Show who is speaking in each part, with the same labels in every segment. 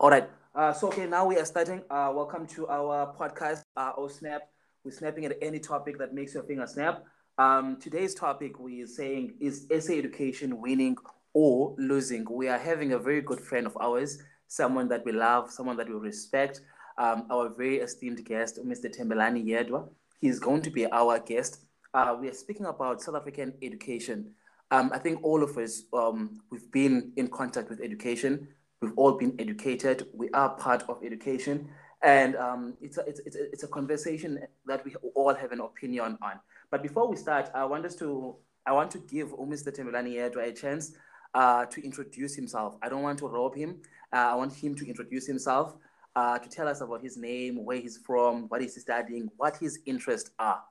Speaker 1: All right. Uh, so, okay, now we are starting. Uh, welcome to our podcast, uh, O Snap. We're snapping at any topic that makes your finger snap. Um, today's topic we are saying is SA education winning or losing. We are having a very good friend of ours, someone that we love, someone that we respect, um, our very esteemed guest, Mr. Thembelani Yedwa. He's going to be our guest. Uh, we are speaking about South African education. Um, I think all of us, um, we've been in contact with education. We've all been educated. We are part of education. And um, it's, a, it's, it's, a, conversation that we all have an opinion on. But before we start, I want us to, I want to give Mr. Yedwa a chance uh, to introduce himself. I don't want to rob him. Uh, I want him to introduce himself, uh, to tell us about his name, where he's from, what he's studying, what his interests are.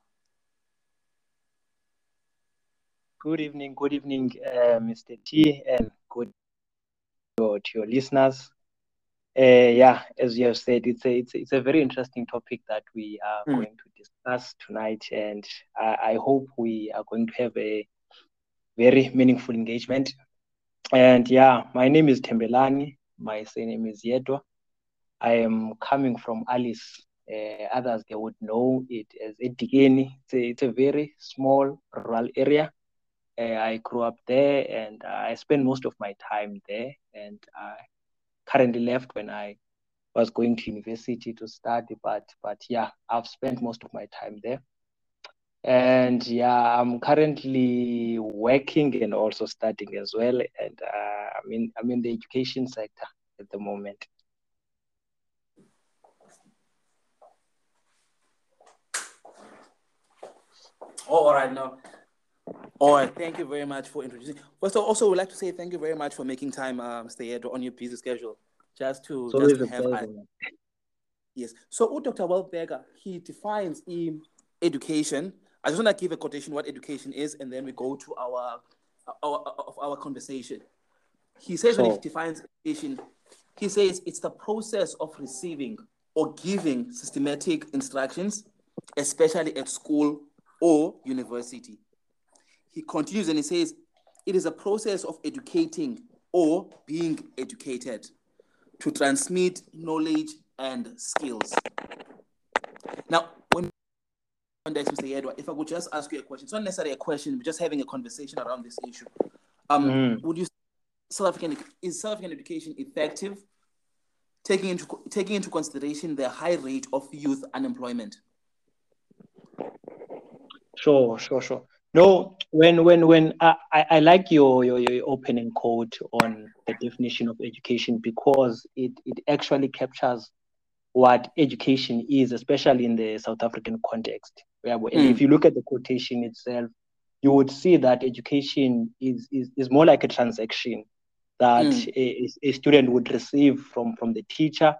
Speaker 2: Good evening, good evening, uh, Mr. T, and good to your listeners. Uh, yeah, as you have said, it's a it's a, it's a very interesting topic that we are mm. going to discuss tonight, and I, I, hope we are going to have a very meaningful engagement. And yeah, my name is Thembelani. My surname is Yedwa. I am coming from Alice. Uh, others they would know it as eDikeni. It's a, it's a very small rural area. I grew up there, and uh, I spent most of my time there. And I currently left when I was going to university to study, but but yeah, I've spent most of my time there. And yeah, I'm currently working and also studying as well. And uh, I'm in I'm in the education sector at the moment.
Speaker 1: Oh, all right, now. All right, thank you very much for introducing. First of all, also would like to say thank you very much for making time, um, Mr. Yedwa, on your busy schedule, just to
Speaker 2: so
Speaker 1: just
Speaker 2: to
Speaker 1: have. I, yes. So, Dr. Welberger, he defines in education. I just want to give a quotation what education is, and then we go to our our of our conversation. He says so, when he defines education, he says it's the process of receiving or giving systematic instructions, especially at school or university he continues and he says, it is a process of educating or being educated to transmit knowledge and skills. Now, when Mr. Yedwa, if I could just ask you a question, it's not necessarily a question, but just having a conversation around this issue. Um, mm. Would you South African is South African education effective, taking into taking into consideration the high rate of youth unemployment?
Speaker 2: Sure, sure, sure. No, when when when I, I like your, your your opening quote on the definition of education because it it actually captures what education is, especially in the South African context. Where mm. if you look at the quotation itself, you would see that education is is, is more like a transaction that mm. a, a student would receive from from the teacher,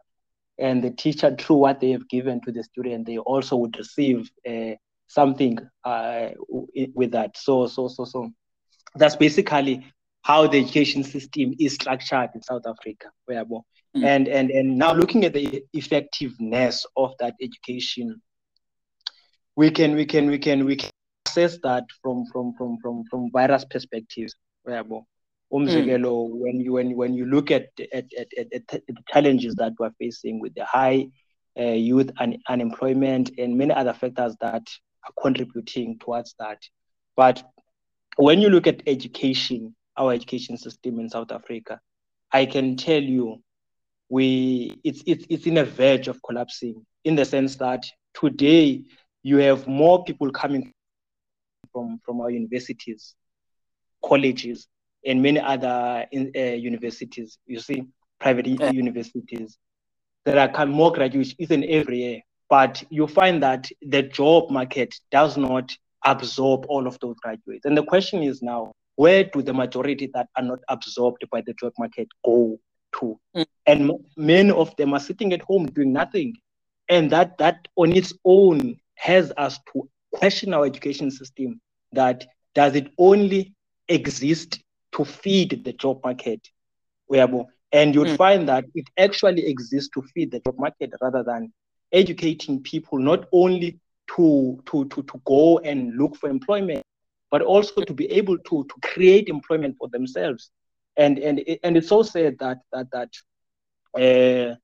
Speaker 2: and the teacher through what they have given to the student, they also would receive. Uh, something uh, with that. So, so, so, so that's basically how the education system is structured in South Africa. Mm. And, and, and now looking at the effectiveness of that education, we can, we can, we can, we can assess that from, from, from, from, from various perspectives. Mm. when you when when you look at at, at, at, at the challenges that we're facing with the high uh, youth un- unemployment and many other factors that contributing towards that. But when you look at education, our education system in South Africa, I can tell you we it's it's it's in a verge of collapsing in the sense that today you have more people coming from from our universities, colleges, and many other in, uh, universities. You see, private yeah. universities that are come more graduates even every year but you find that the job market does not absorb all of those graduates. And the question is now, where do the majority that are not absorbed by the job market go to? Mm. And many of them are sitting at home doing nothing. And that that on its own has us to question our education system that does it only exist to feed the job market? And you'd mm. find that it actually exists to feed the job market rather than educating people not only to, to, to, to go and look for employment, but also to be able to, to create employment for themselves. And, and, and it's so sad that, that, that uh,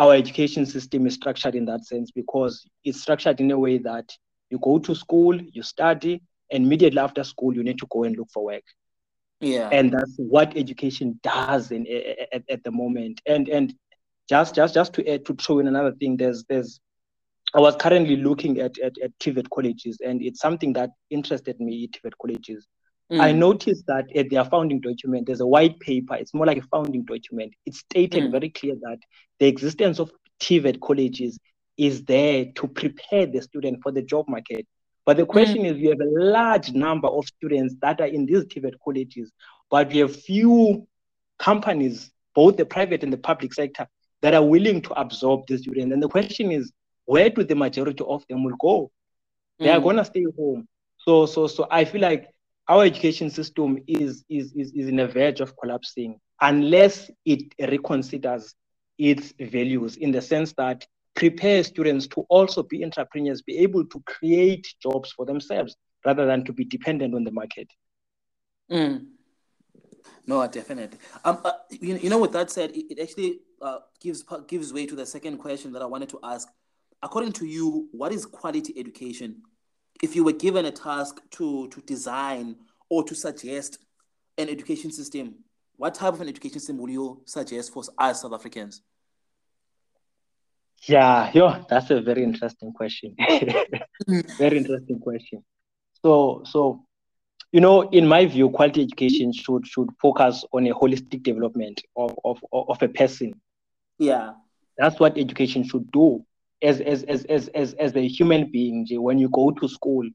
Speaker 2: our education system is structured in that sense because it's structured in a way that you go to school, you study, and immediately after school, you need to go and look for work.
Speaker 1: Yeah.
Speaker 2: And that's what education does in, at, at the moment. And and just just just to add to throw in another thing, there's there's I was currently looking at, at, at TVET colleges, and it's something that interested me TVET colleges. Mm. I noticed that at their founding document, there's a white paper. It's more like a founding document. It's stated mm. very clear that the existence of TVET colleges is there to prepare the student for the job market. But the question mm. is, you have a large number of students that are in these TVET colleges, but we have few companies, both the private and the public sector, that are willing to absorb the students. And the question is, where do the majority of them will go? They mm. are gonna stay home. So, so, so I feel like our education system is, is, is, is in a verge of collapsing unless it reconsiders its values in the sense that prepare students to also be entrepreneurs, be able to create jobs for themselves rather than to be dependent on the market.
Speaker 1: Mm. No, definitely. Um, uh, you, you know, with that said, it, it actually uh, gives gives way to the second question that I wanted to ask. According to you, what is quality education? if you were given a task to to design or to suggest an education system, what type of an education system would you suggest for us South Africans?
Speaker 2: Yeah, yo, that's a very interesting question. very interesting question. So, so you know, in my view, quality education should should focus on a holistic development of of, of a person.
Speaker 1: Yeah,
Speaker 2: that's what education should do as as as as as, as a human being when you go to school.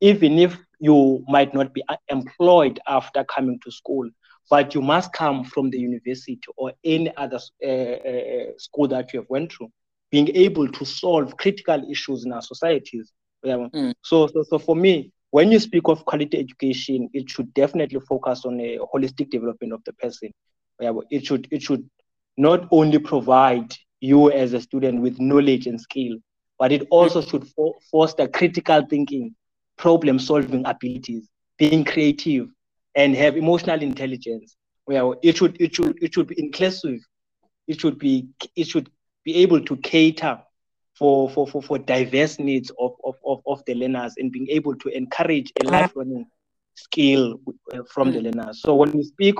Speaker 2: Even if you might not be employed after coming to school but you must come from the university or any other uh, uh, school that you have went through being able to solve critical issues in our societies. Mm. so, so so for me when you speak of quality education it should definitely focus on a holistic development of the person. It should it should not only provide you as a student with knowledge and skill, but it also mm. should foster critical thinking, problem solving abilities, being creative, and have emotional intelligence. Well, it should it should it should be inclusive. It should be it should be able to cater for for for, for diverse needs of, of, of, of the learners and being able to encourage a ah. lifelong skill uh, from the mm. learners. So when we speak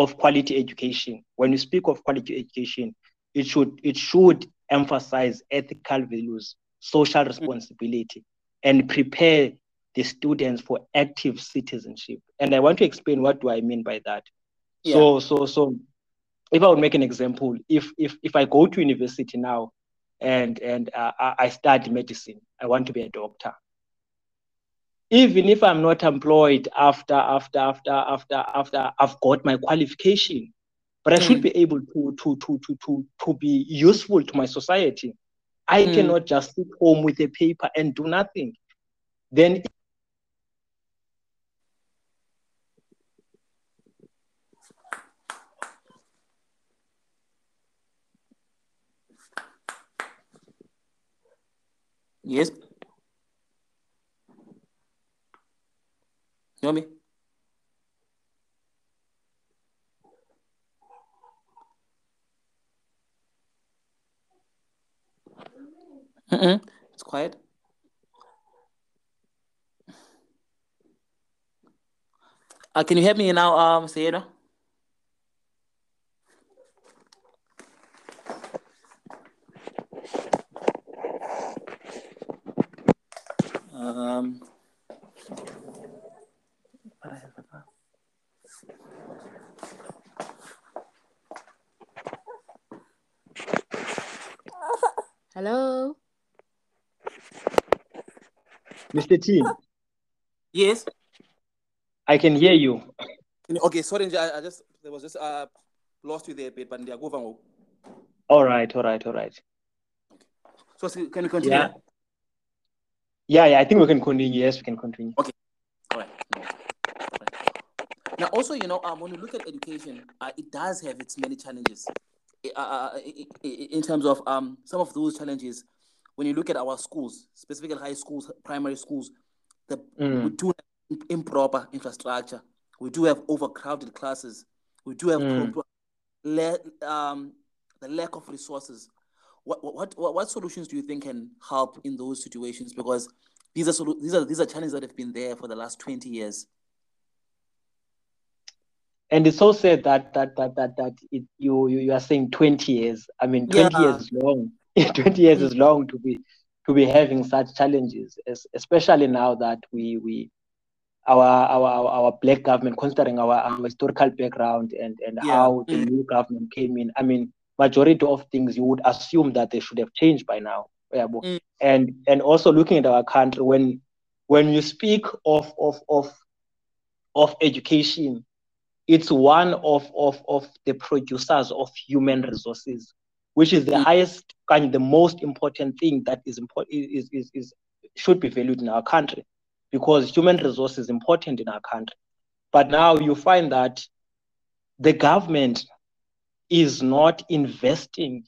Speaker 2: of quality education, when you speak of quality education, it should it should emphasize ethical values, social responsibility, and prepare the students for active citizenship. And I want to explain what do I mean by that. Yeah. So so so if I would make an example, if if if I go to university now and and uh, I study medicine, I want to be a doctor. Even if I'm not employed after after after after after I've got my qualification, but I mm. should be able to, to, to, to, to, to be useful to my society. I mm. cannot just sit home with a paper and do nothing. Then
Speaker 1: Yes. You hear me? Mm-mm. It's quiet. Uh, can you help me now, um, Sayeda? Um,
Speaker 3: Hello.
Speaker 2: Mr. T.
Speaker 1: Yes.
Speaker 2: I can hear you.
Speaker 1: Okay, sorry, I, I just there was just uh lost you there a bit, but they are going.
Speaker 2: All right, all right, all right.
Speaker 1: So can we continue?
Speaker 2: Yeah. yeah, yeah. I think we can continue. Yes, we can continue.
Speaker 1: Okay. All right. All right. Now, also, you know, um, when you look at education, uh, it does have its many challenges. Uh, uh in terms of um, some of those challenges when you look at our schools, specifically high schools, primary schools, the, mm. we do have improper infrastructure. We do have overcrowded classes. We do have mm. le- um, the lack of resources. What, what, what, what solutions do you think can help in those situations? Because these are, these are, these are challenges that have been there for the last 20 years.
Speaker 2: And it's so sad that that that that that it, you, you you are saying 20 years. I mean, 20 yeah. years is long. 20 years is long to be to be having such challenges, especially now that we we our our our, our black government, considering our, our historical background and and yeah. how the mm. new government came in. I mean, majority of things you would assume that they should have changed by now. Yeah, mm. and and also looking at our country when when you speak of of of of education, it's one of of of the producers of human resources, which is the mm. highest and the most important thing that is important is, is is should be valued in our country because human resource is important in our country. But now you find that the government is not investing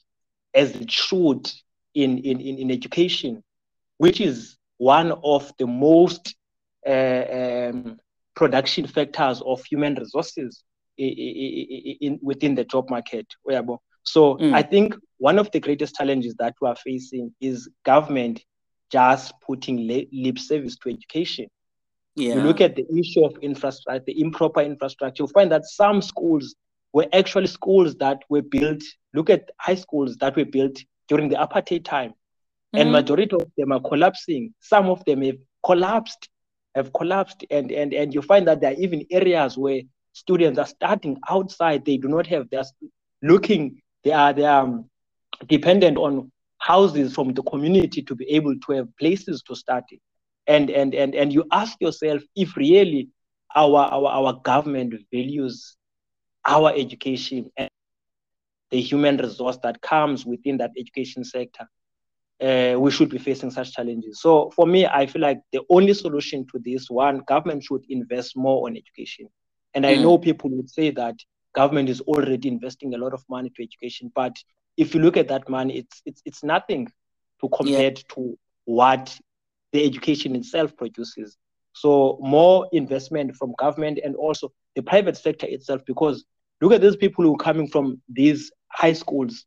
Speaker 2: as it should in, in, in, education, which is one of the most uh, um, production factors of human resources in, in, within the job market. So mm. I think one of the greatest challenges that we are facing is government just putting lip service to education. Yeah. You look at the issue of infrastructure, the improper infrastructure, you find that some schools were actually schools that were built. Look at high schools that were built during the apartheid time, mm-hmm. and majority of them are collapsing. Some of them have collapsed, have collapsed, and and and you find that there are even areas where students are starting outside. They do not have. They're looking. They are they are um, dependent on houses from the community to be able to have places to study. And and and and you ask yourself if really our our, our government values our education and the human resource that comes within that education sector. Uh, we should be facing such challenges. So for me, I feel like the only solution to this one, government should invest more on education. And I mm. know people would say that government is already investing a lot of money to education, but if you look at that money, it's it's it's nothing to compare yeah. to what the education itself produces. So more investment from government and also the private sector itself, because look at these people who are coming from these high schools,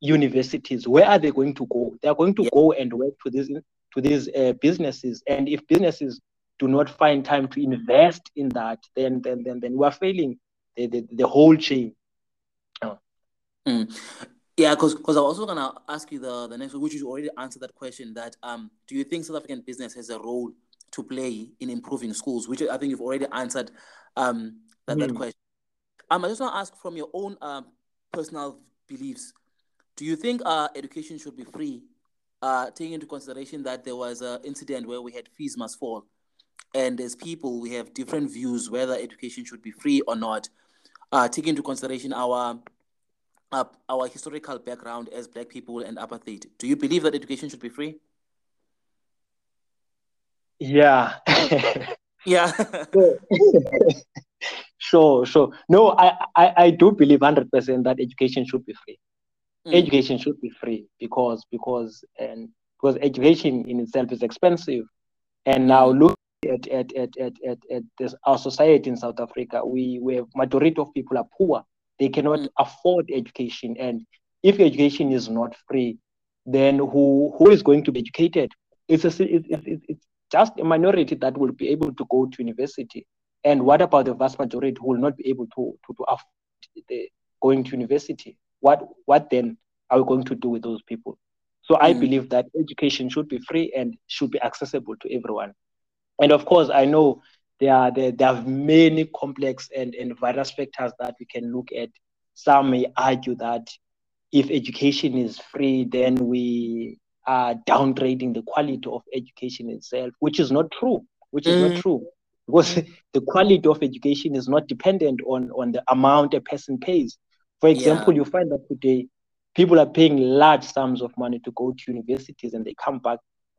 Speaker 2: universities. Where are they going to go? They are going to yeah. go and work to these to these uh, businesses, and if businesses do not find time to invest in that, then then then, then we are failing the, the, the whole chain.
Speaker 1: Oh. Mm. Yeah, because because I was also gonna ask you the the next one, which you already answered that question. That um, do you think South African business has a role to play in improving schools? Which I think you've already answered um that, mm. that question. Um, I just want to ask from your own um personal beliefs. Do you think uh education should be free? Uh, taking into consideration that there was an incident where we had fees must fall, and as people we have different views whether education should be free or not. Uh, taking into consideration our uh, our historical background as black people and apartheid. Do you believe that education should be free?
Speaker 2: Yeah.
Speaker 1: yeah.
Speaker 2: sure, sure. No, I, I, I do believe 100% that education should be free. Mm. Education should be free because because and because education in itself is expensive. And now mm. look at at, at, at, at, at this, our society in South Africa, we, we have majority of people are poor they cannot mm. afford education. And if education is not free, then who who is going to be educated? It's, a, it, it, it's just a minority that will be able to go to university. And what about the vast majority who will not be able to, to, to afford the, going to university? What, what then are we going to do with those people? So I mm. believe that education should be free and should be accessible to everyone. And of course, I know there are there, there are many complex and, and various factors that we can look at. Some may argue that if education is free, then we are downgrading the quality of education itself, which is not true. Which is mm. not true. Because the quality of education is not dependent on, on the amount a person pays. For example, yeah. you find that today people are paying large sums of money to go to universities and they come back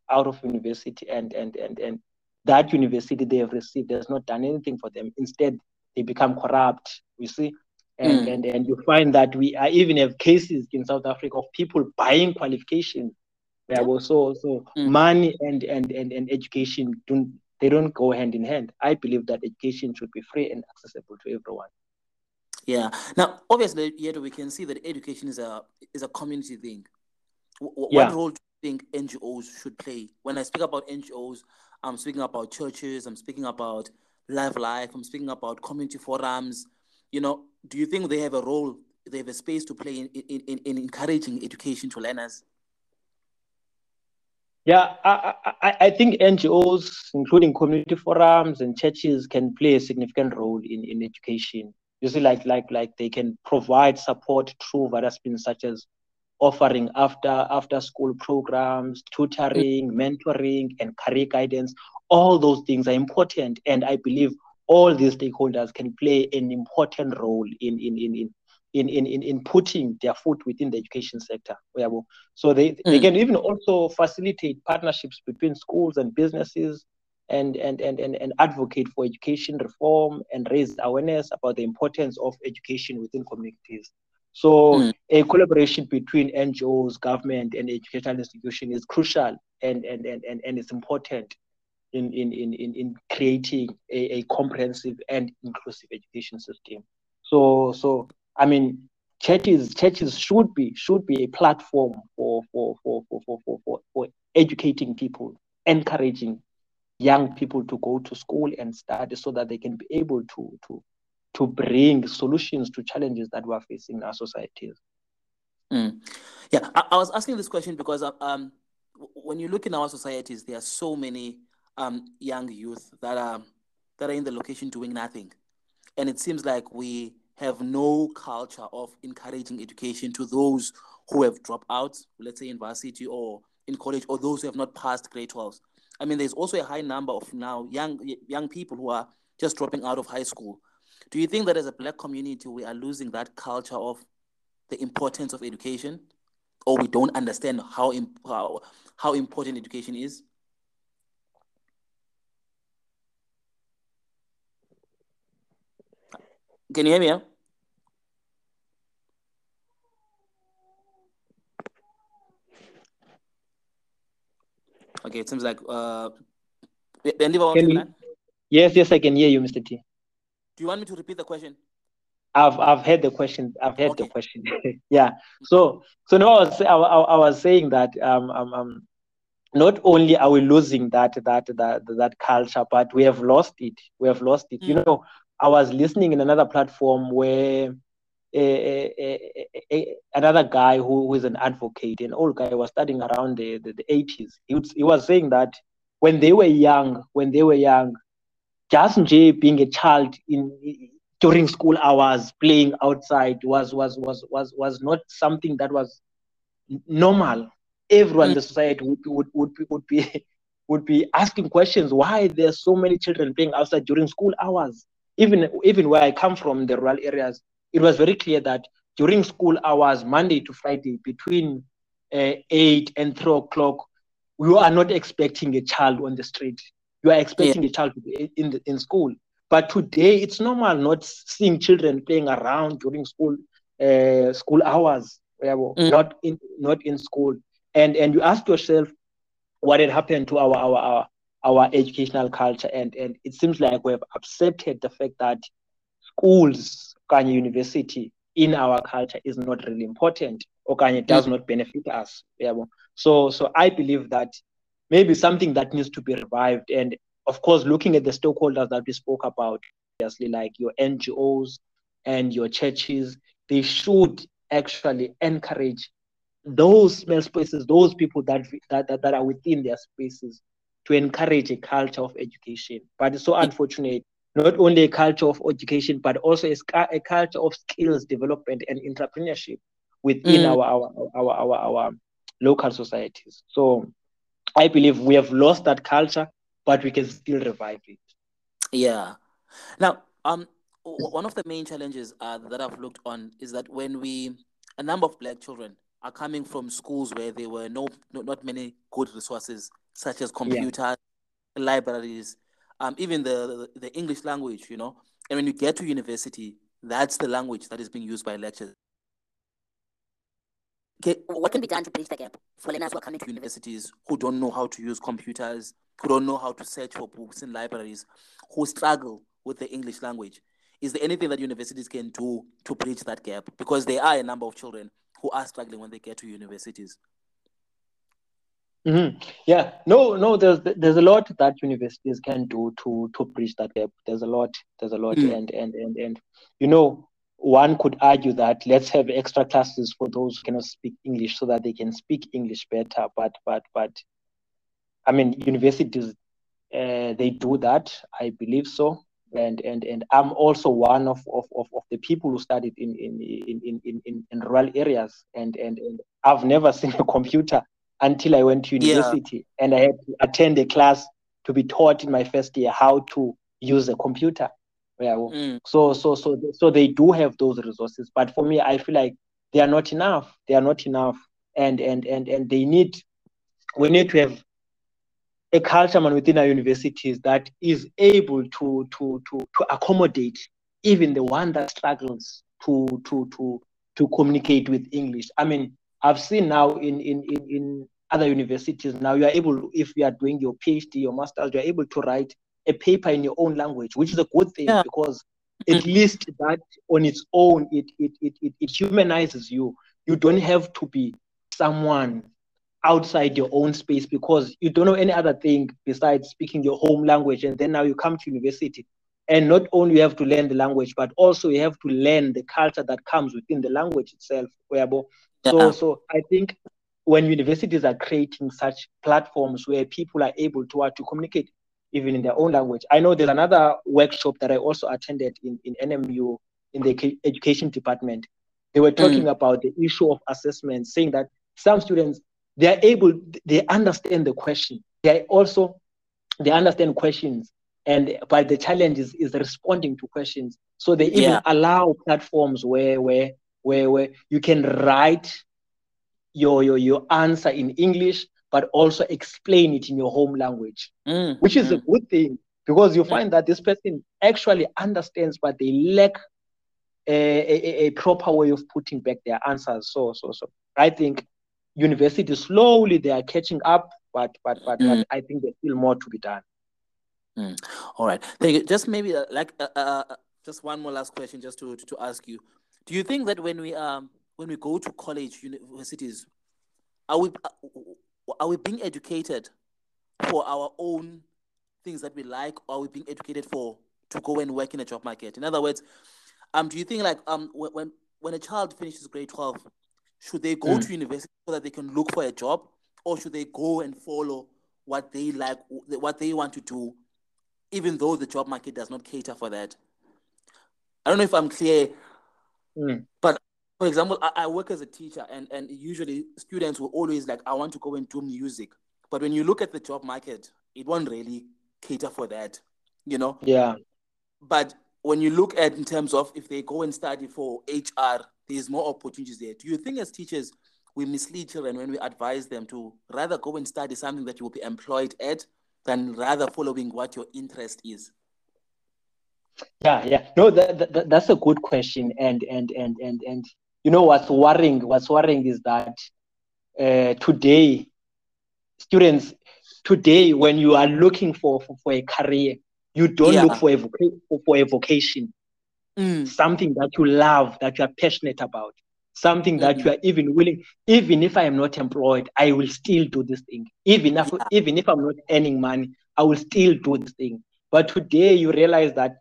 Speaker 2: out of university and and and and that university they have received has not done anything for them. Instead, they become corrupt, you see. And, mm. and, and you find that we I even have cases in South Africa of people buying qualifications. Where also so mm. money and, and, and, and education don't they don't go hand in hand. I believe that education should be free and accessible to everyone.
Speaker 1: Yeah. Now, obviously, yet we can see that education is a is a community thing. W- yeah. What role do you think NGOs should play? When I speak about NGOs, I'm speaking about churches. I'm speaking about Live Life. I'm speaking about community forums. You know, do you think they have a role? They have a space to play in in, in encouraging education to learners.
Speaker 2: Yeah, I, I, I think NGOs, including community forums and churches, can play a significant role in, in education. You see, like like like they can provide support through various means such as offering after after school programs, tutoring, mentoring, and career guidance. All those things are important, and I believe all these stakeholders can play an important role in in in, in in, in, in, in putting their foot within the education sector. So they, mm. they can even also facilitate partnerships between schools and businesses and, and, and, and, and advocate for education reform and raise awareness about the importance of education within communities. So mm. a collaboration between NGOs, government, and educational institution is crucial and, and, and, and, and it's important in, in, in, in creating a, a comprehensive and inclusive education system. So, so I mean, churches churches should be should be a platform for for for for for for, for, for educating people, encouraging young people to go to school and study so that they can be able to to to bring solutions to challenges that we're facing in our societies.
Speaker 1: Mm. Yeah, I, I, was asking this question because uh, um, when you look in our societies, there are so many um, young youth that are that are in the location doing nothing, and it seems like we have no culture of encouraging education to those who have dropped out, let's say in varsity or in college, or those who have not passed grade 12. I mean, there's also a high number of now young young people who are just dropping out of high school. Do you think that as a black community we are losing that culture of the importance of education, or we don't understand how how, how important education is? Can you hear me? Okay, it seems like uh,
Speaker 2: Yes, yes, I can hear you, Mr. T.
Speaker 1: Do you want me to repeat the question?
Speaker 2: I've I've heard the question. I've heard okay. the question. yeah. So so now I was I, I, was saying that um, um um not only are we losing that that that that culture, but we have lost it. We have lost it. Mm. You know, I was listening in another platform where a, a, another guy who, who is an advocate, an old guy, was studying around the, the, the 80s. He, would, he was saying that when they were young, when they were young, just being a child in during school hours, playing outside was was was was was not something that was normal. Everyone in the mm. society would would would be, would be would be asking questions why there's so many children playing outside during school hours. Even even where I come from, the rural areas, it was very clear that during school hours, Monday to Friday, between uh, 8 and 3 o'clock, you are not expecting a child on the street. You are expecting yeah. a child to be in, the, in school. But today, it's normal not seeing children playing around during school uh, school hours, mm. not in not in school. And and you ask yourself, what had happened to our our our, our educational culture? And and it seems like we have accepted the fact that schools Kanye University in our culture is not really important or Kanye does mm. not benefit us. Yeah. So so I believe that maybe something that needs to be revived and of course looking at the stakeholders that we spoke about, obviously like your NGOs and your churches, they should actually encourage those small spaces, those people that, that, that, that are within their spaces to encourage a culture of education. But it's so unfortunate not only a culture of education, but also a, a culture of skills development and entrepreneurship within mm. our, our, our, our, our local societies. So I believe we have lost that culture, but we can still revive it.
Speaker 1: Yeah. Now, um, one of the main challenges uh, that I've looked on is that when we, a number of black children are coming from schools where there were no, no not many good resources, such as computers, yeah. libraries, um, even the, the, the English language, you know. And when you get to university, that's the language that is being used by lecturers. Okay, what can be done to bridge the gap for learners who are coming to universities who don't know how to use computers, who don't know how to search for books in libraries, who struggle with the English language? is there anything that universities can do to bridge that gap? Because there are a number of children who are struggling when they get to universities.
Speaker 2: Mm-hmm. Yeah, no, no. There's there's a lot that universities can do to to bridge that gap. There's a lot. There's a lot, mm. and and and and you know, one could argue that let's have extra classes for those who cannot speak English so that they can speak English better. But but but, I mean, universities uh, they do that. I believe so and and and I'm also one of, of, of, of the people who studied in in, in, in, in, in rural areas and, and and I've never seen a computer until I went to university yeah. and I had to attend a class to be taught in my first year how to use a computer. Yeah. Mm. So so so so they do have those resources, but for me, I feel like they are not enough. They are not enough, and and and and they need. We need to have a culture man within our universities that is able to to to to accommodate even the one that struggles to to to to communicate with English. I mean, I've seen now in in in, in other universities now you are able if you are doing your PhD, your master's, you're able to write a paper in your own language, which is a good thing yeah. because at mm-hmm. least that on its own it, it it it it humanizes you. You don't have to be someone outside your own space because you don't know any other thing besides speaking your home language and then now you come to university and not only you have to learn the language but also you have to learn the culture that comes within the language itself yeah. so so i think when universities are creating such platforms where people are able to uh, to communicate even in their own language i know there's another workshop that i also attended in, in nmu in the education department they were talking mm. about the issue of assessment saying that some students they are able they understand the question they also they understand questions and but the challenge is, is responding to questions so they even yeah. allow platforms where where where where you can write your your your answer in english but also explain it in your home language mm, which is mm. a good thing because you find that this person actually understands but they lack a, a, a proper way of putting back their answers so so so i think universities slowly they are catching up, but but but, mm. but I think there's still more to be done.
Speaker 1: Mm. All right, thank you. Just maybe uh, like uh, uh, uh, just one more last question, just to, to to ask you: Do you think that when we um when we go to college universities, are we are we being educated for our own things that we like, or are we being educated for to go and work in a job market? In other words, um, do you think like um when when a child finishes grade twelve, should they go mm. to university so that they can look for a job, or should they go and follow what they like, what they want to do, even though the job market does not cater for that? I don't know if I'm clear, mm. but for example, I, I, work as a teacher, and, and usually students will always like, I want to go and do music. But when you look at the job market, it won't really cater for that, you know?
Speaker 2: Yeah.
Speaker 1: But when you look at in terms of if they go and study for HR, there's more opportunities there. Do you think as teachers we mislead children when we advise them to rather go and study something that you will be employed at than rather following what your interest is?
Speaker 2: Yeah, yeah. No, that, that, that's a good question. And and and and and you know what's worrying? What's worrying is that uh, today, students today, when you are looking for for, for a career, you don't yeah. look for a for a vocation mm. something that you love, that you are passionate about, something that mm. you are even willing, even if I am not employed, I will still do this thing. Even if, yeah. even if I'm not earning money, I will still do this thing. But today you realize that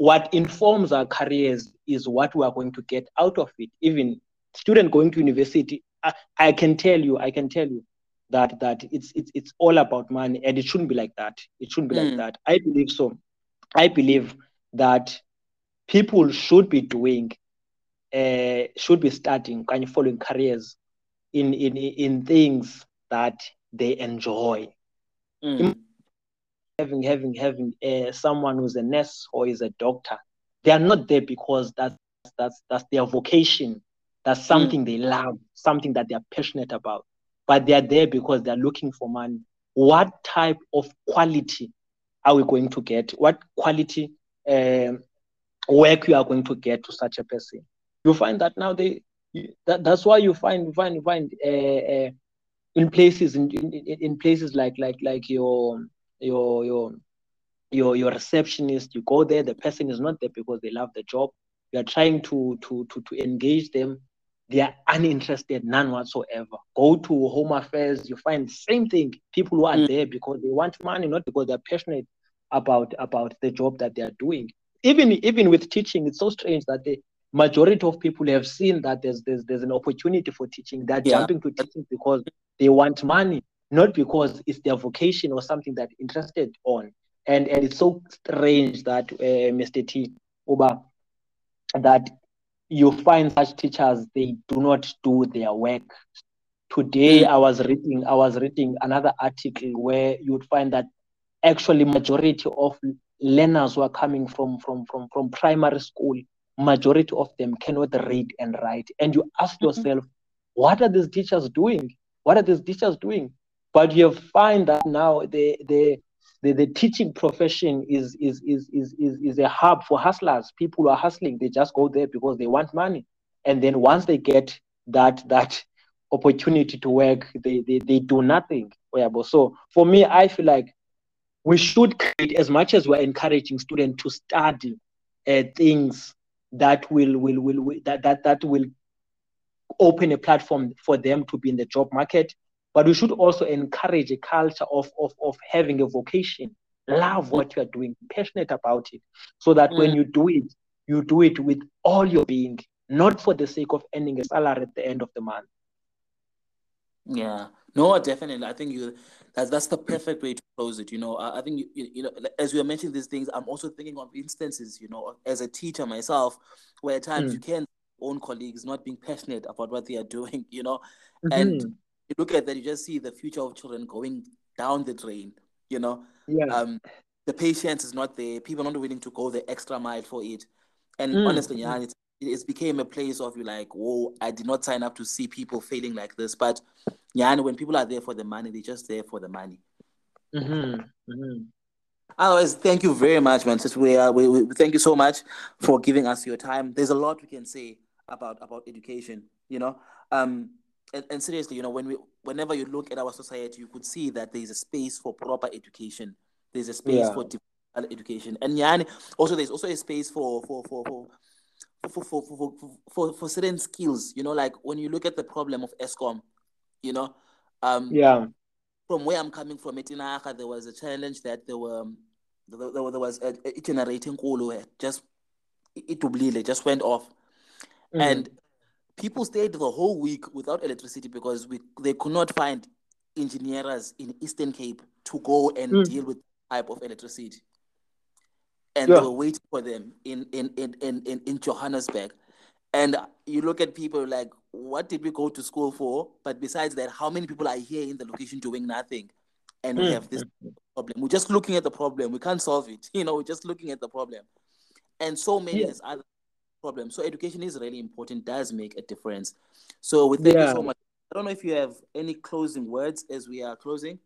Speaker 2: what informs our careers is what we are going to get out of it. Even student going to university, I, I can tell you, I can tell you that that it's it's it's all about money, and it shouldn't be like that. It shouldn't be mm. like that. I believe so. I believe that people should be doing, uh, should be starting kind of following careers in in in things that they enjoy. Mm. Having having having uh, someone who's a nurse or is a doctor, they are not there because that's that's that's their vocation. That's something mm. they love, something that they are passionate about. But they are there because they are looking for money. What type of quality are we going to get? What quality uh, work you are going to get to such a person. You find that now they that, that's why you find find find uh, uh, in places in, in in places like like like your your your your your receptionist you go there the person is not there because they love the job. You are trying to to to, to engage them. They are uninterested none whatsoever. Go to home affairs you find the same thing. People who are mm. there because they want money not because they're passionate about about the job that they are doing. Even even with teaching it's so strange that the majority of people have seen that there's there's, there's an opportunity for teaching. They're yeah. jumping to teaching because they want money not because it's their vocation or something that interested on and and it's so strange that uh, Mr. T Uba that you find such teachers they do not do their work. Today I was reading I was reading another article where you would find that actually majority of learners who are coming from from from from primary school majority of them cannot read and write and you ask mm-hmm. yourself what are these teachers doing what are these teachers doing but you find that now the the the, the teaching profession is, is, is, is, is, is a hub for hustlers. People who are hustling, they just go there because they want money. And then once they get that, that opportunity to work, they, they, they do nothing. So for me, I feel like we should create as much as we're encouraging students to study uh, things that will, will, will, will that, that, that will open a platform for them to be in the job market but we should also encourage a culture of, of, of having a vocation, love what you are doing, passionate about it, so that mm. when you do it, you do it with all your being, not for the sake of earning a salary at the end of the month.
Speaker 1: Yeah, no, definitely. I think you that's that's the perfect way to close it. You know, I, I think you, you know as you are mentioning these things, I'm also thinking of instances. You know, as a teacher myself, where at times mm. you can own colleagues not being passionate about what they are doing. You know, mm-hmm. and you look at that, you just see the future of children going down the drain. You know,
Speaker 2: yeah.
Speaker 1: Um, the patience is not there. People are not willing to go the extra mile for it. And mm. honestly, yeah, it's it became a place of you like, whoa, I did not sign up to see people failing like this. But yeah, and when people are there for the money, they're just there for the money.
Speaker 2: Mm-hmm. Mm-hmm.
Speaker 1: Otherwise, thank you very much, man. Just we, uh, we, we thank you so much for giving us your time. There's a lot we can say about about education. You know, um, and, and seriously, you know, when we whenever you look at our society, you could see that there is a space for proper education. There's a space yeah. for education, and yeah, also there's also a space for for for for. For, for, for, for, for, for certain skills, you know, like when you look at the problem of Eskom, you know, um,
Speaker 2: yeah,
Speaker 1: from where I'm coming from, Etinaka, there was a challenge that there were there, there, was a, a generating coal just it just went off, mm. and people stayed the whole week without electricity because we they could not find engineers in Eastern Cape to go and mm. deal with type of electricity. And yeah. they were waiting for them in, in, in, in, in Johannesburg. And you look at people like, what did we go to school for? But besides that, how many people are here in the location doing nothing? And mm. we have this problem. We're just looking at the problem. We can't solve it. You know, we're just looking at the problem. And so many yeah. other problem. So education is really important, does make a difference. So with thank yeah. you so much. I don't know if you have any closing words as we are closing.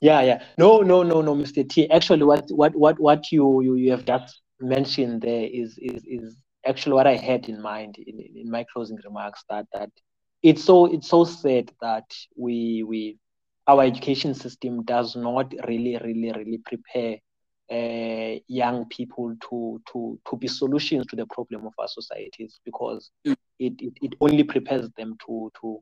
Speaker 2: Yeah, yeah. No, no, no, no, Mr. T. Actually, what what what what you you, you have just mentioned there is is is actually what I had in mind in, in my closing remarks that that it's so it's so sad that we we our education system does not really really really prepare uh, young people to to to be solutions to the problem of our societies because mm. it, it, it only prepares them to to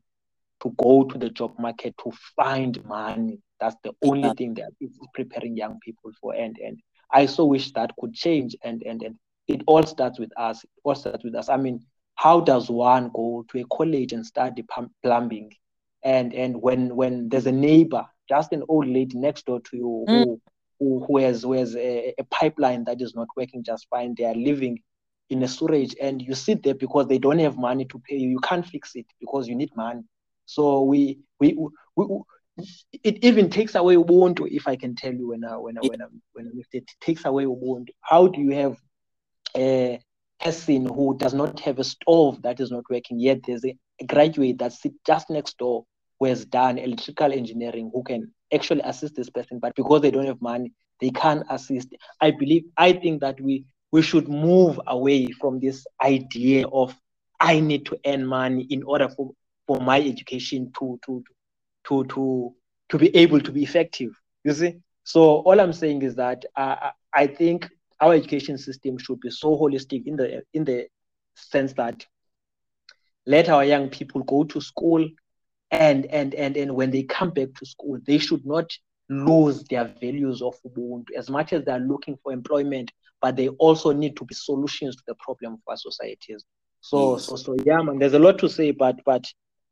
Speaker 2: to go to the job market to find money. That's the only thing that is preparing young people for. And and I so wish that could change. And and and it all starts with us. It all starts with us. I mean, how does one go to a college and study plumbing? And and when when there's a neighbor, just an old lady next door to you mm. who who, who has, who has a, a pipeline that is not working just fine. They are living in a storage and you sit there because they don't have money to pay you. You can't fix it because you need money. So we we, we, we it even takes away Ubuntu, if I can tell you when I when I when I when I it takes away Ubuntu. How do you have a person who does not have a stove that is not working yet? There's a graduate that sits just next door who has done electrical engineering who can actually assist this person, but because they don't have money, they can't assist. I believe, I think that we we should move away from this idea of I need to earn money in order for, for my education to to to to to be able to be effective. You see? So all I'm saying is that uh, I think our education system should be so holistic in the in the sense that let our young people go to school and and and and when they come back to school they should not lose their values of ubuntu. As much as they're looking for employment but they also need to be solutions to the problem of our societies. So yes. so so yeah man there's a lot to say but but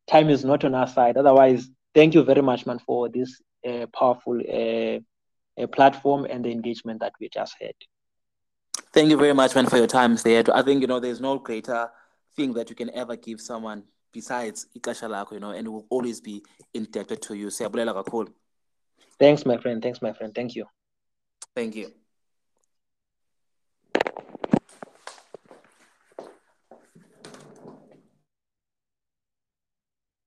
Speaker 2: time is not on our side. Otherwise thank you very much man for this uh, powerful uh, uh, platform and the engagement that we just had.
Speaker 1: Thank you very much man for your time there i think you know there's no greater thing that you can ever give someone besides ixesha lakho you know and will always be indebted to you. Siyabulela kakhulu.
Speaker 2: Thanks my friend. Thanks my friend. Thank you.
Speaker 1: Thank you